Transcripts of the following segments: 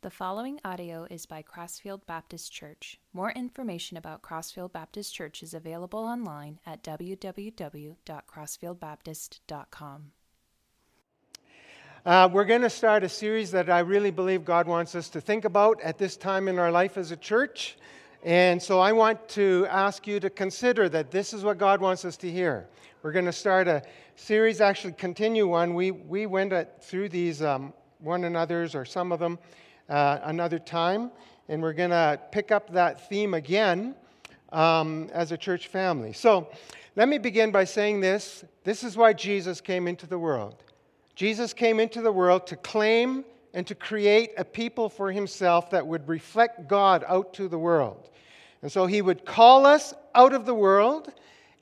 The following audio is by Crossfield Baptist Church. More information about Crossfield Baptist Church is available online at www.crossfieldbaptist.com. Uh, we're going to start a series that I really believe God wants us to think about at this time in our life as a church. And so I want to ask you to consider that this is what God wants us to hear. We're going to start a series, actually, continue one. We, we went at, through these um, one another's or some of them uh, another time, and we're going to pick up that theme again um, as a church family. So let me begin by saying this this is why Jesus came into the world. Jesus came into the world to claim and to create a people for himself that would reflect God out to the world. And so he would call us out of the world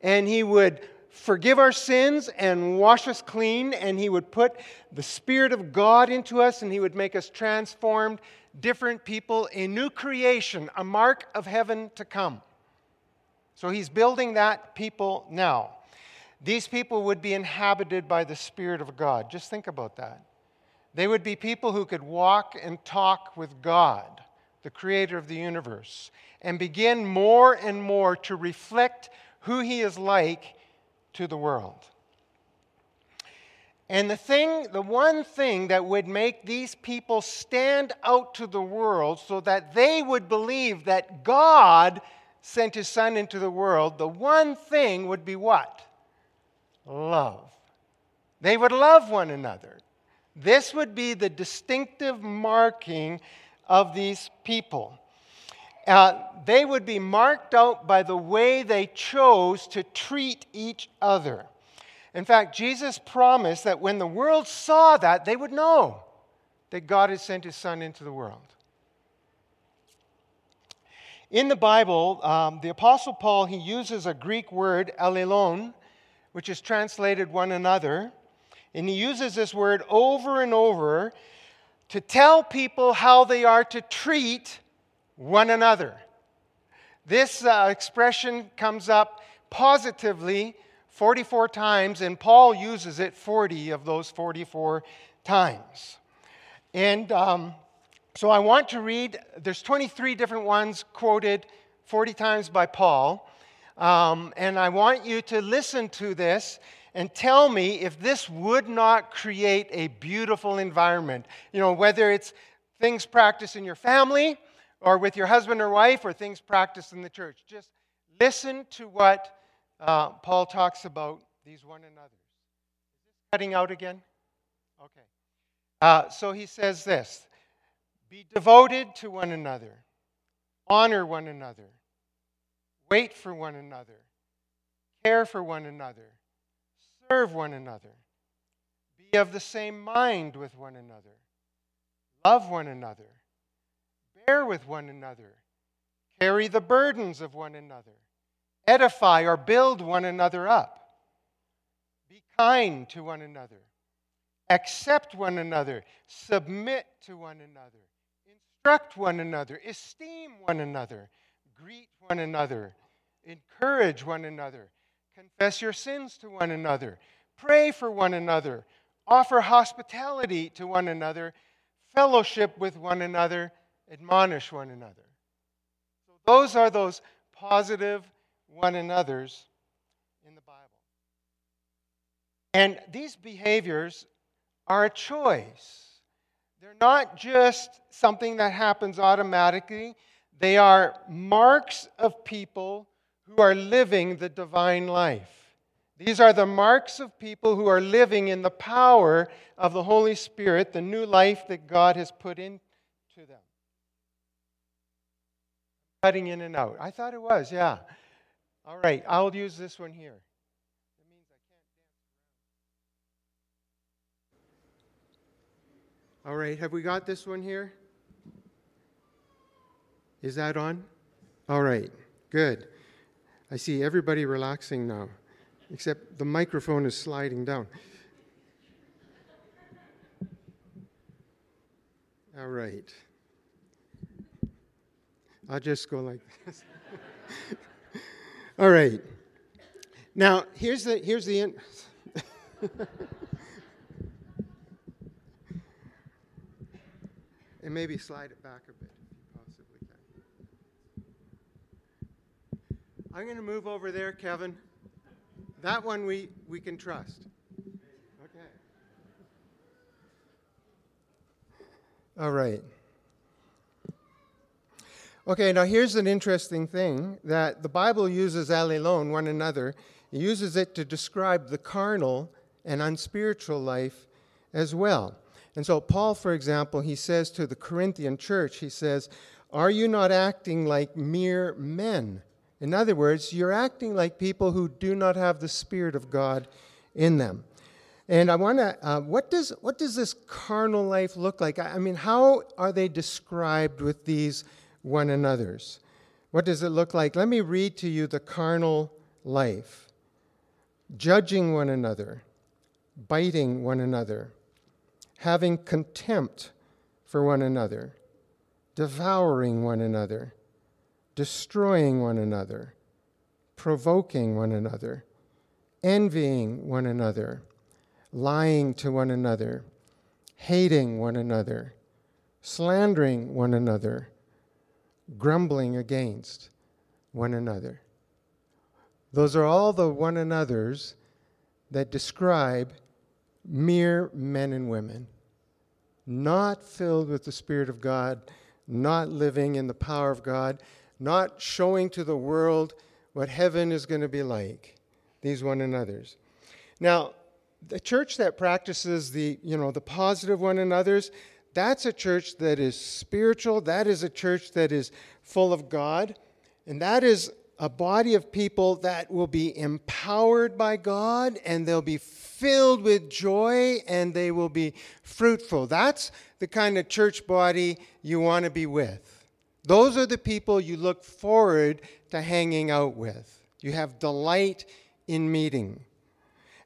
and he would forgive our sins and wash us clean, and He would put the Spirit of God into us, and He would make us transformed, different people, a new creation, a mark of heaven to come. So He's building that people now. These people would be inhabited by the Spirit of God. Just think about that. They would be people who could walk and talk with God, the creator of the universe, and begin more and more to reflect who He is like to the world. And the thing, the one thing that would make these people stand out to the world so that they would believe that God sent his son into the world, the one thing would be what? Love. They would love one another. This would be the distinctive marking of these people uh, they would be marked out by the way they chose to treat each other. In fact, Jesus promised that when the world saw that, they would know that God had sent his Son into the world. In the Bible, um, the Apostle Paul, he uses a Greek word, allelon, which is translated one another. And he uses this word over and over to tell people how they are to treat one another. This uh, expression comes up positively 44 times, and Paul uses it 40 of those 44 times. And um, so I want to read, there's 23 different ones quoted 40 times by Paul. Um, and I want you to listen to this and tell me if this would not create a beautiful environment. You know, whether it's things practiced in your family, or with your husband or wife or things practiced in the church. Just listen to what uh, Paul talks about these one this cutting out again? Okay. Uh, so he says this Be devoted to one another, honor one another, wait for one another, care for one another, serve one another, be of the same mind with one another, love one another bear with one another, carry the burdens of one another, edify or build one another up, be kind to one another, accept one another, submit to one another, instruct one another, esteem one another, greet one another, encourage one another, confess your sins to one another, pray for one another, offer hospitality to one another, fellowship with one another admonish one another. So those are those positive one another's in the Bible. And these behaviors are a choice. They're not just something that happens automatically, they are marks of people who are living the divine life. These are the marks of people who are living in the power of the Holy Spirit, the new life that God has put into them cutting in and out. I thought it was, yeah. All right, I'll use this one here. All right, have we got this one here? Is that on? All right, good. I see everybody relaxing now, except the microphone is sliding down. All right. I'll just go like this. All right. Now, here's the here's the end. and maybe slide it back a bit if you possibly can. I'm going to move over there, Kevin. That one we, we can trust. Okay. All right. Okay, now here's an interesting thing that the Bible uses allelon, one another. It uses it to describe the carnal and unspiritual life as well. And so, Paul, for example, he says to the Corinthian church, he says, Are you not acting like mere men? In other words, you're acting like people who do not have the Spirit of God in them. And I want to, uh, what, does, what does this carnal life look like? I mean, how are they described with these one another's. What does it look like? Let me read to you the carnal life judging one another, biting one another, having contempt for one another, devouring one another, destroying one another, provoking one another, envying one another, lying to one another, hating one another, slandering one another grumbling against one another. Those are all the one another's that describe mere men and women, not filled with the Spirit of God, not living in the power of God, not showing to the world what heaven is going to be like. These one another's. Now, the church that practices the, you know, the positive one another's, that's a church that is spiritual. That is a church that is full of God. And that is a body of people that will be empowered by God and they'll be filled with joy and they will be fruitful. That's the kind of church body you want to be with. Those are the people you look forward to hanging out with. You have delight in meeting.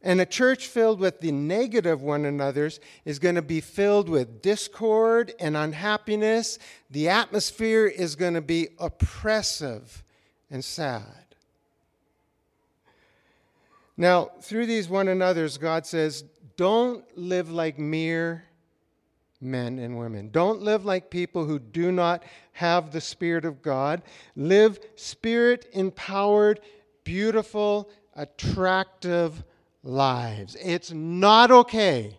And a church filled with the negative one another's is going to be filled with discord and unhappiness. The atmosphere is going to be oppressive and sad. Now, through these one another's, God says, don't live like mere men and women. Don't live like people who do not have the Spirit of God. Live spirit empowered, beautiful, attractive lives. It's not okay.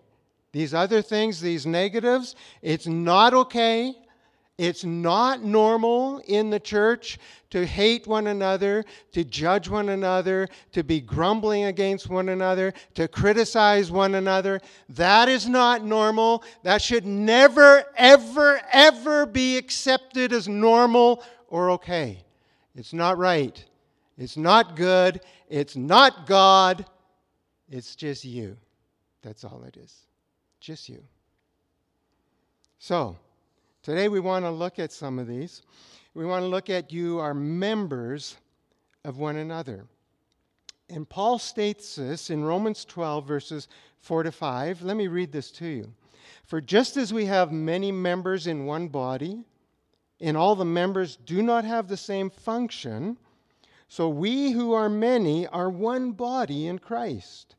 These other things, these negatives, it's not okay. It's not normal in the church to hate one another, to judge one another, to be grumbling against one another, to criticize one another. That is not normal. That should never, ever, ever be accepted as normal or okay. It's not right. It's not good. It's not God. It's just you. That's all it is. Just you. So, today we want to look at some of these. We want to look at you are members of one another. And Paul states this in Romans 12, verses 4 to 5. Let me read this to you. For just as we have many members in one body, and all the members do not have the same function, so we who are many are one body in Christ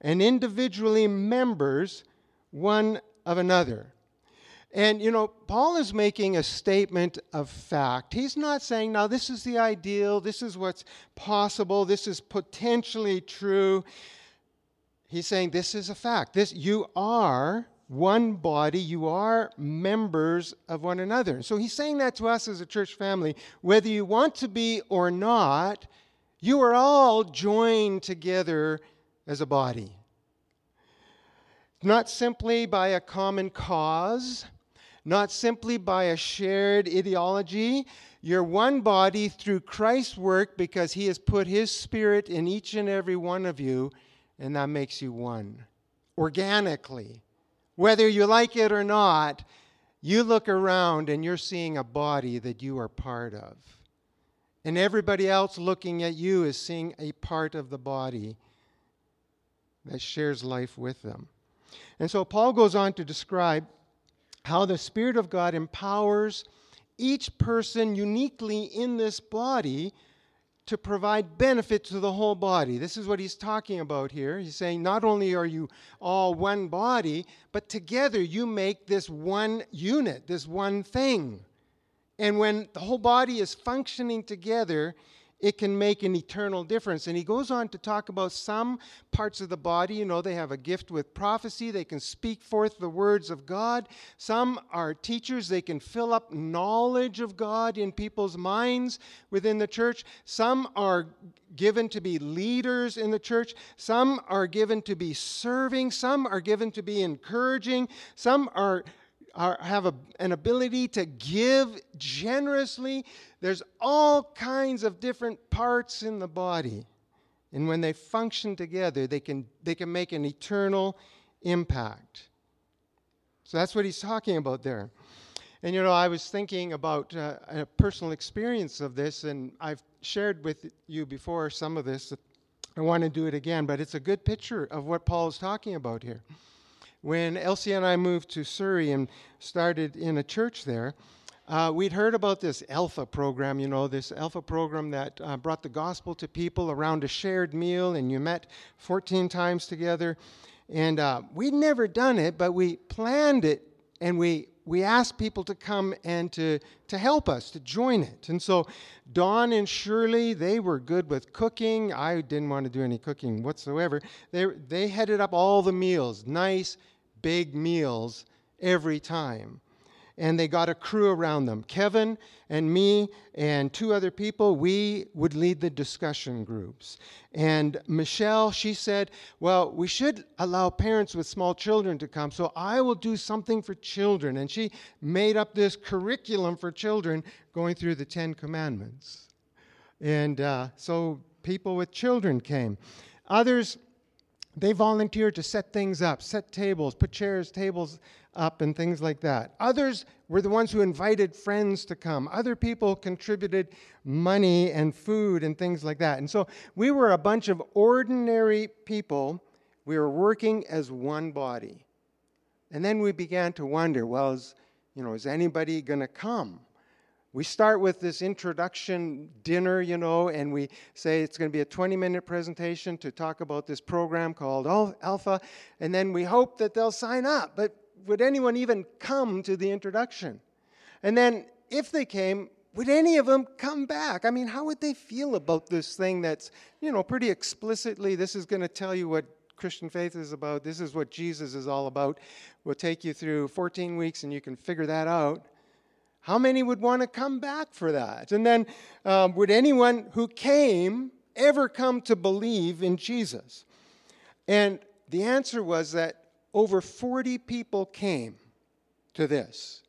and individually members one of another. And, you know, Paul is making a statement of fact. He's not saying, now, this is the ideal, this is what's possible, this is potentially true. He's saying, this is a fact. This, you are one body, you are members of one another. So he's saying that to us as a church family. Whether you want to be or not, you are all joined together as a body. Not simply by a common cause, not simply by a shared ideology. You're one body through Christ's work because he has put his spirit in each and every one of you, and that makes you one organically. Whether you like it or not, you look around and you're seeing a body that you are part of. And everybody else looking at you is seeing a part of the body that shares life with them. And so Paul goes on to describe how the Spirit of God empowers each person uniquely in this body to provide benefit to the whole body. This is what he's talking about here. He's saying not only are you all one body, but together you make this one unit, this one thing. And when the whole body is functioning together, it can make an eternal difference. And he goes on to talk about some parts of the body. You know, they have a gift with prophecy, they can speak forth the words of God. Some are teachers, they can fill up knowledge of God in people's minds within the church. Some are given to be leaders in the church. Some are given to be serving. Some are given to be encouraging. Some are are, have a, an ability to give generously. There's all kinds of different parts in the body. And when they function together, they can, they can make an eternal impact. So that's what he's talking about there. And you know, I was thinking about uh, a personal experience of this, and I've shared with you before some of this. I want to do it again, but it's a good picture of what Paul is talking about here. When Elsie and I moved to Surrey and started in a church there, uh, we'd heard about this Alpha program, you know, this Alpha program that uh, brought the gospel to people around a shared meal, and you met 14 times together. And uh, we'd never done it, but we planned it, and we we asked people to come and to, to help us, to join it. And so Dawn and Shirley, they were good with cooking. I didn't want to do any cooking whatsoever. They, they headed up all the meals, nice, big meals every time and they got a crew around them. Kevin and me and two other people, we would lead the discussion groups. And Michelle, she said, Well, we should allow parents with small children to come, so I will do something for children. And she made up this curriculum for children going through the Ten Commandments. And uh, so people with children came. Others, they volunteered to set things up, set tables, put chairs, tables up, and things like that. Others were the ones who invited friends to come. Other people contributed money and food and things like that. And so we were a bunch of ordinary people. We were working as one body. And then we began to wonder well, is, you know, is anybody going to come? We start with this introduction dinner, you know, and we say it's going to be a 20 minute presentation to talk about this program called Alpha, and then we hope that they'll sign up. But would anyone even come to the introduction? And then, if they came, would any of them come back? I mean, how would they feel about this thing that's, you know, pretty explicitly, this is going to tell you what Christian faith is about, this is what Jesus is all about. We'll take you through 14 weeks and you can figure that out. How many would want to come back for that? And then, um, would anyone who came ever come to believe in Jesus? And the answer was that over 40 people came to this.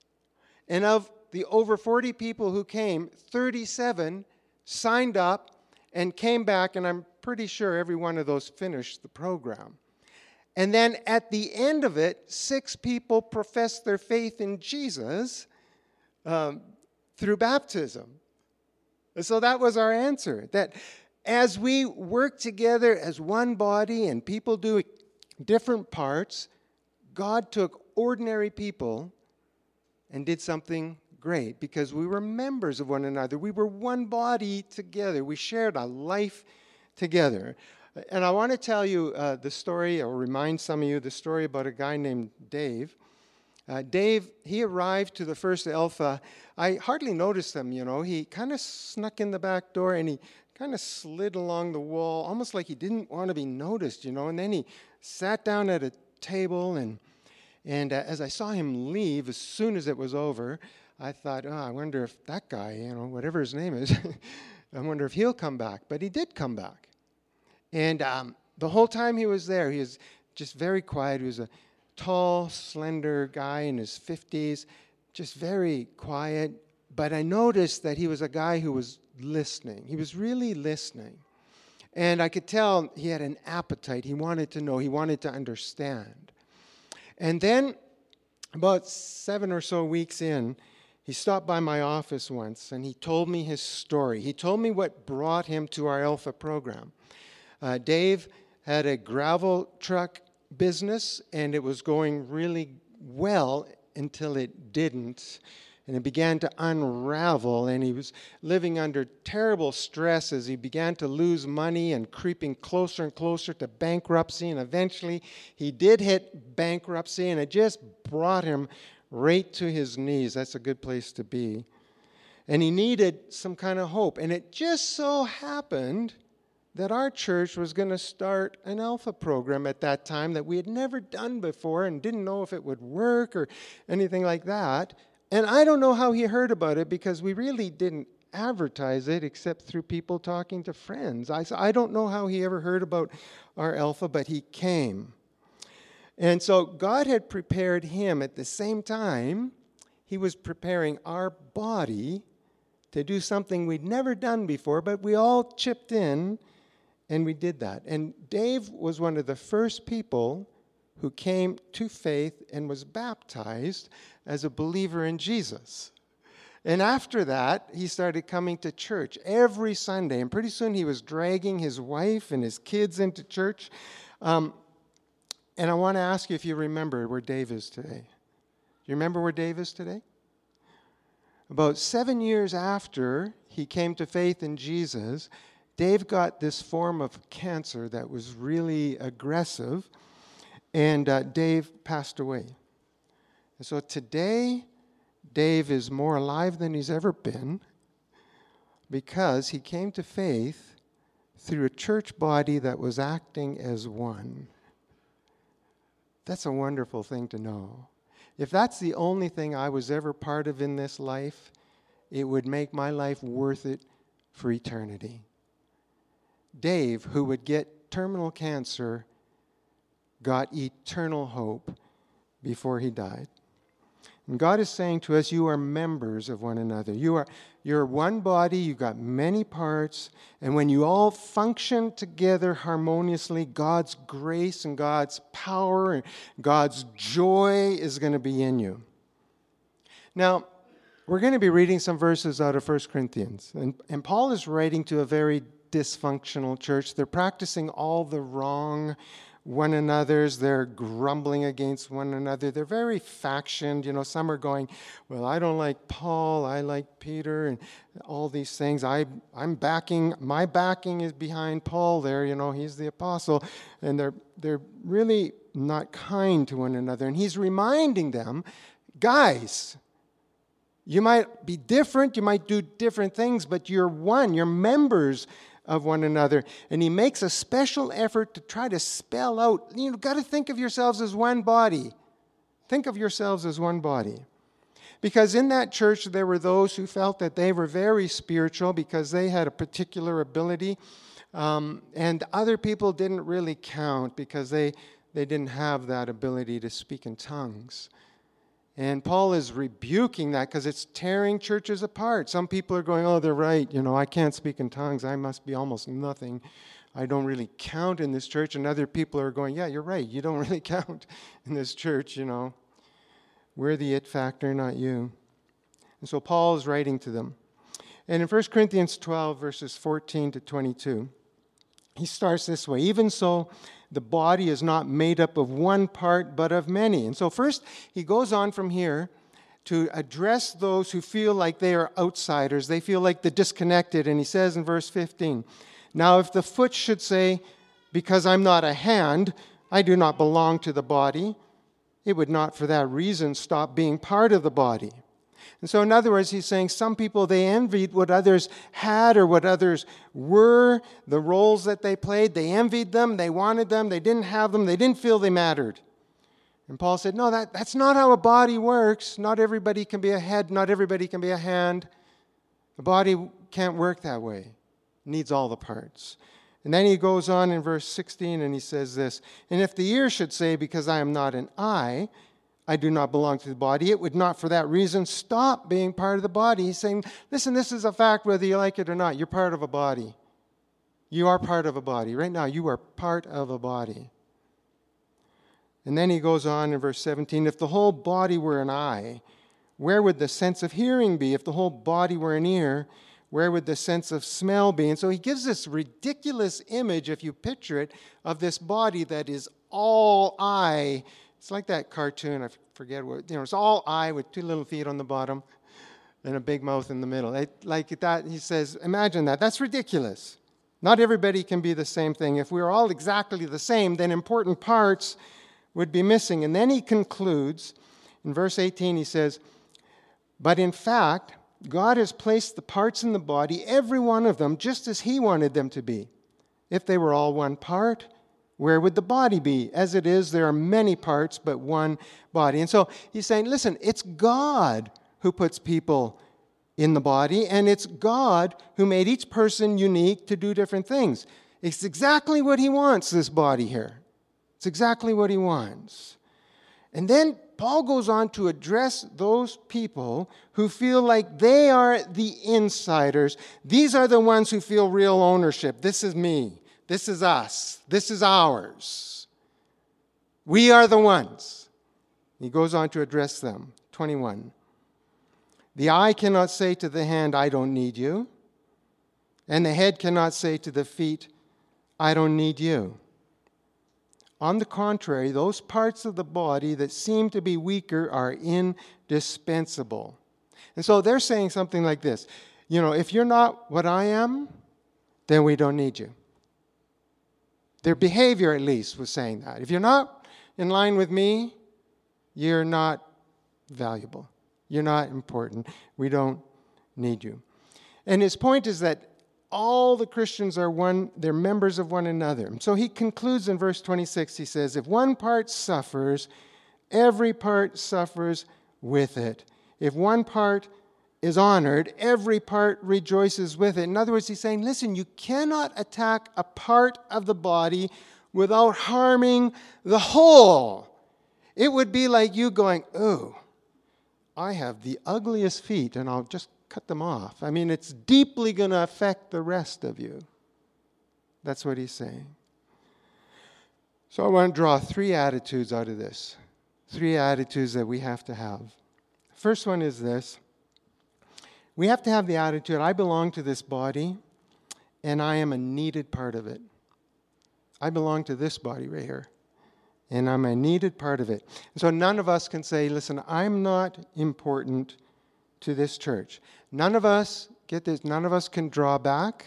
And of the over 40 people who came, 37 signed up and came back, and I'm pretty sure every one of those finished the program. And then at the end of it, six people professed their faith in Jesus um, through baptism. so that was our answer that as we work together as one body and people do different parts, God took ordinary people and did something great because we were members of one another. We were one body together. We shared a life together. And I want to tell you uh, the story, or remind some of you the story about a guy named Dave. Uh, Dave, he arrived to the first Alpha. I hardly noticed him, you know. He kind of snuck in the back door and he kind of slid along the wall, almost like he didn't want to be noticed, you know. And then he sat down at a table and and uh, as I saw him leave, as soon as it was over, I thought, oh, I wonder if that guy, you know, whatever his name is, I wonder if he'll come back. But he did come back. And um, the whole time he was there, he was just very quiet. He was a tall, slender guy in his 50s, just very quiet. But I noticed that he was a guy who was listening. He was really listening. And I could tell he had an appetite. He wanted to know, he wanted to understand. And then, about seven or so weeks in, he stopped by my office once and he told me his story. He told me what brought him to our Alpha program. Uh, Dave had a gravel truck business and it was going really well until it didn't. and it began to unravel and he was living under terrible stress as he began to lose money and creeping closer and closer to bankruptcy and eventually he did hit bankruptcy and it just brought him right to his knees that's a good place to be and he needed some kind of hope and it just so happened that our church was going to start an alpha program at that time that we had never done before and didn't know if it would work or anything like that. And I don't know how he heard about it because we really didn't advertise it except through people talking to friends. I, I don't know how he ever heard about our alpha, but he came. And so God had prepared him at the same time, he was preparing our body to do something we'd never done before, but we all chipped in and we did that. And Dave was one of the first people who came to faith and was baptized as a believer in Jesus. And after that, he started coming to church every Sunday. And pretty soon he was dragging his wife and his kids into church. Um, and I want to ask you if you remember where Dave is today. You remember where Dave is today? About seven years after he came to faith in Jesus, Dave got this form of cancer that was really aggressive, and uh, Dave passed away. And so today, Dave is more alive than he's ever been because he came to faith through a church body that was acting as one. That's a wonderful thing to know. If that's the only thing I was ever part of in this life, it would make my life worth it for eternity. Dave, who would get terminal cancer, got eternal hope before he died. And God is saying to us, You are members of one another. You are you're one body, you've got many parts, and when you all function together harmoniously, God's grace and God's power and God's joy is going to be in you. Now, we're going to be reading some verses out of 1 Corinthians, and, and Paul is writing to a very dysfunctional church. They're practicing all the wrong one another's. They're grumbling against one another. They're very factioned. You know, some are going, Well, I don't like Paul. I like Peter, and all these things. I, I'm backing, my backing is behind Paul there. You know, he's the apostle. And they're, they're really not kind to one another. And he's reminding them, Guys, you might be different, you might do different things, but you're one. You're members of one another. And he makes a special effort to try to spell out, you know, got to think of yourselves as one body. Think of yourselves as one body. Because in that church, there were those who felt that they were very spiritual because they had a particular ability, um, and other people didn't really count because they, they didn't have that ability to speak in tongues. And Paul is rebuking that because it's tearing churches apart. Some people are going, oh, they're right. You know, I can't speak in tongues. I must be almost nothing. I don't really count in this church. And other people are going, yeah, you're right. You don't really count in this church, you know. We're the it factor, not you. And so Paul is writing to them. And in 1 Corinthians 12, verses 14 to 22, he starts this way Even so, the body is not made up of one part, but of many. And so, first, he goes on from here to address those who feel like they are outsiders. They feel like they're disconnected. And he says in verse 15 Now, if the foot should say, Because I'm not a hand, I do not belong to the body, it would not for that reason stop being part of the body. And so, in other words, he's saying some people they envied what others had or what others were, the roles that they played. They envied them, they wanted them, they didn't have them, they didn't feel they mattered. And Paul said, No, that, that's not how a body works. Not everybody can be a head, not everybody can be a hand. A body can't work that way, it needs all the parts. And then he goes on in verse 16 and he says this And if the ear should say, Because I am not an eye, I do not belong to the body, it would not for that reason stop being part of the body. He's saying, listen, this is a fact whether you like it or not. You're part of a body. You are part of a body. Right now, you are part of a body. And then he goes on in verse 17 if the whole body were an eye, where would the sense of hearing be? If the whole body were an ear, where would the sense of smell be? And so he gives this ridiculous image, if you picture it, of this body that is all eye it's like that cartoon, I forget what, you know, it's all eye with two little feet on the bottom. and a big mouth in the middle. It, like that, he says, imagine that. That's ridiculous. Not everybody can be the same thing. If we were all exactly the same, then important parts would be missing. And then he concludes in verse 18, he says, But in fact, God has placed the parts in the body, every one of them, just as he wanted them to be. If they were all one part, where would the body be? As it is, there are many parts, but one body. And so he's saying, listen, it's God who puts people in the body, and it's God who made each person unique to do different things. It's exactly what he wants, this body here. It's exactly what he wants. And then Paul goes on to address those people who feel like they are the insiders. These are the ones who feel real ownership. This is me. This is us. This is ours. We are the ones. He goes on to address them. 21. The eye cannot say to the hand, I don't need you. And the head cannot say to the feet, I don't need you. On the contrary, those parts of the body that seem to be weaker are indispensable. And so they're saying something like this You know, if you're not what I am, then we don't need you. Their behavior, at least, was saying that. If you're not in line with me, you're not valuable. You're not important. We don't need you. And his point is that all the Christians are one, they're members of one another. So he concludes in verse 26, he says, If one part suffers, every part suffers with it. If one part is honored, every part rejoices with it. In other words, he's saying, listen, you cannot attack a part of the body without harming the whole. It would be like you going, oh, I have the ugliest feet, and I'll just cut them off. I mean, it's deeply going to affect the rest of you. That's what he's saying. So I want to draw three attitudes out of this. Three attitudes that we have to have. First one is this we have to have the attitude I belong to this body and I am a needed part of it. I belong to this body right here and I'm a needed part of it. And so none of us can say, listen, I'm not important to this church. None of us, get this, none of us can draw back.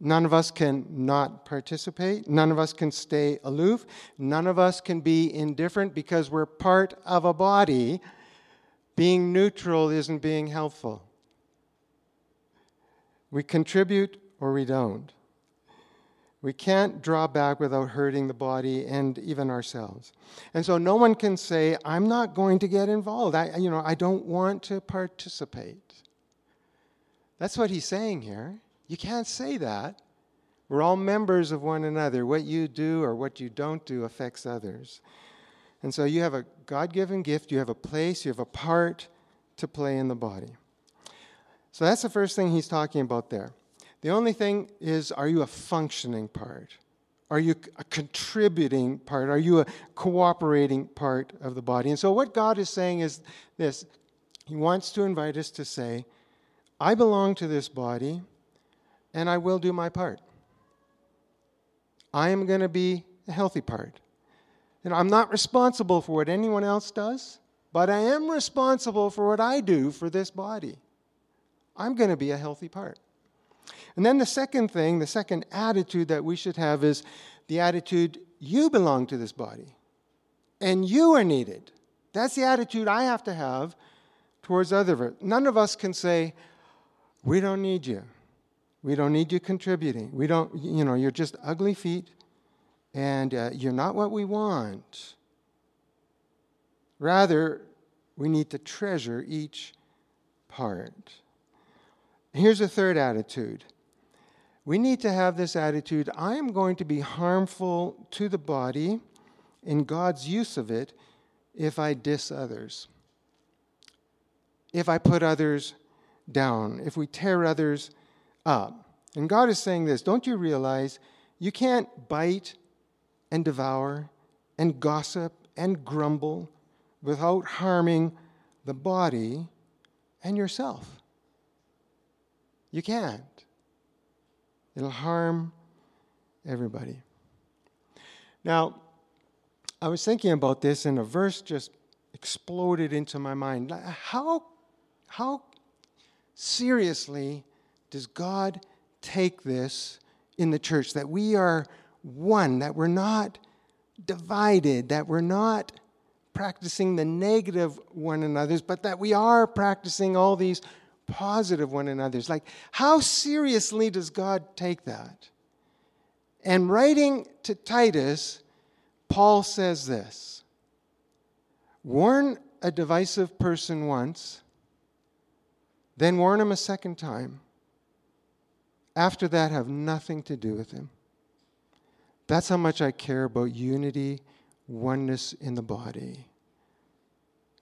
None of us can not participate. None of us can stay aloof. None of us can be indifferent because we're part of a body. Being neutral isn't being helpful. We contribute or we don't. We can't draw back without hurting the body and even ourselves. And so no one can say, I'm not going to get involved. I, you know, I don't want to participate. That's what he's saying here. You can't say that. We're all members of one another. What you do or what you don't do affects others. And so you have a God given gift, you have a place, you have a part to play in the body. So that's the first thing he's talking about there. The only thing is, are you a functioning part? Are you a contributing part? Are you a cooperating part of the body? And so, what God is saying is this He wants to invite us to say, I belong to this body, and I will do my part. I am going to be a healthy part. And I'm not responsible for what anyone else does, but I am responsible for what I do for this body. I'm going to be a healthy part. And then the second thing, the second attitude that we should have is the attitude you belong to this body and you are needed. That's the attitude I have to have towards others. None of us can say, we don't need you. We don't need you contributing. We don't, you know, you're just ugly feet and uh, you're not what we want. Rather, we need to treasure each part. Here's a third attitude we need to have this attitude I am going to be harmful to the body in God's use of it if I diss others, if I put others down, if we tear others up. And God is saying this don't you realize you can't bite and devour and gossip and grumble without harming the body and yourself? You can't. It'll harm everybody. Now, I was thinking about this, and a verse just exploded into my mind. How, how seriously does God take this in the church that we are one, that we're not divided, that we're not practicing the negative one another's, but that we are practicing all these positive one another's. Like, how seriously does God take that? And writing to Titus, Paul says this Warn a divisive person once, then warn him a second time. After that, have nothing to do with him. That's how much I care about unity, oneness in the body.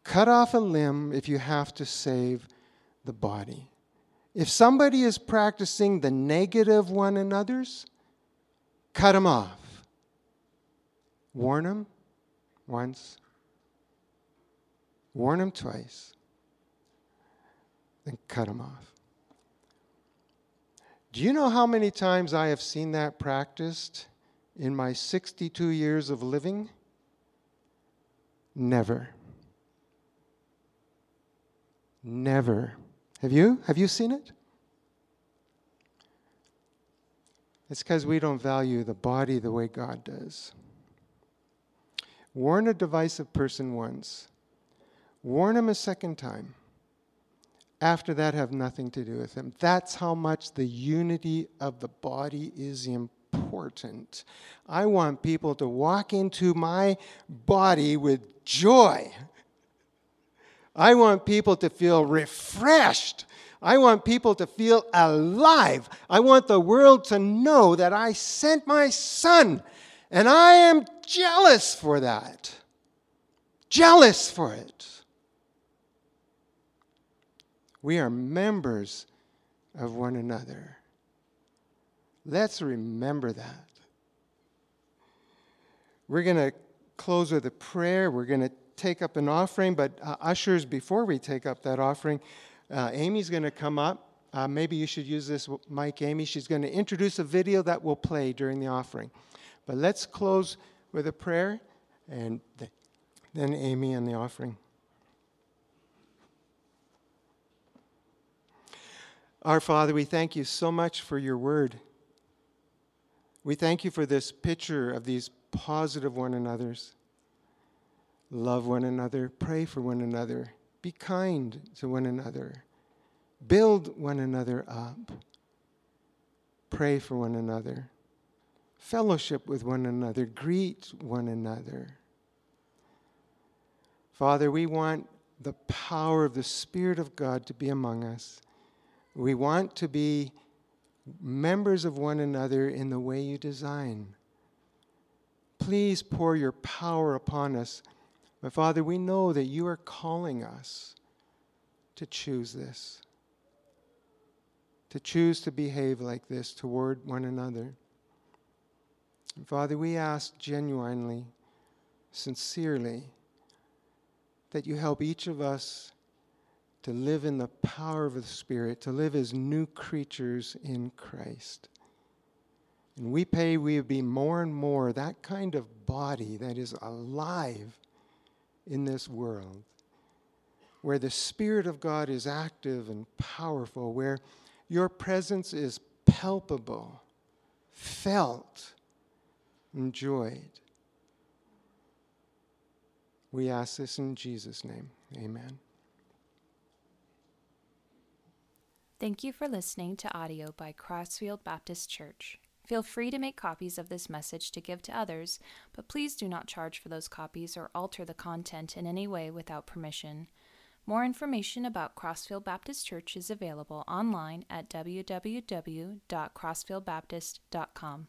Cut off a limb if you have to save the body. If somebody is practicing the negative one another's, cut them off. Warn them once, warn them twice, then cut them off. Do you know how many times I have seen that practiced in my 62 years of living? Never. Never. Have you? Have you seen it? It's because we don't value the body the way God does. Warn a divisive person once, warn him a second time. After that, have nothing to do with him. That's how much the unity of the body is important. I want people to walk into my body with joy. I want people to feel refreshed. I want people to feel alive. I want the world to know that I sent my son, and I am jealous for that. Jealous for it. We are members of one another. Let's remember that. We're going to close with a prayer. We're going to take up an offering, but uh, ushers, before we take up that offering, uh, Amy's going to come up. Uh, maybe you should use this mic, Amy. She's going to introduce a video that will play during the offering. But let's close with a prayer and th- then Amy and the offering. Our Father, we thank you so much for your word. We thank you for this picture of these positive one another's. Love one another, pray for one another, be kind to one another, build one another up, pray for one another, fellowship with one another, greet one another. Father, we want the power of the Spirit of God to be among us. We want to be members of one another in the way you design. Please pour your power upon us but Father, we know that you are calling us to choose this, to choose to behave like this toward one another. And Father, we ask genuinely, sincerely, that you help each of us to live in the power of the Spirit, to live as new creatures in Christ. And we pray we be more and more that kind of body that is alive in this world, where the Spirit of God is active and powerful, where your presence is palpable, felt, enjoyed. We ask this in Jesus' name. Amen. Thank you for listening to audio by Crossfield Baptist Church. Feel free to make copies of this message to give to others, but please do not charge for those copies or alter the content in any way without permission. More information about Crossfield Baptist Church is available online at www.crossfieldbaptist.com.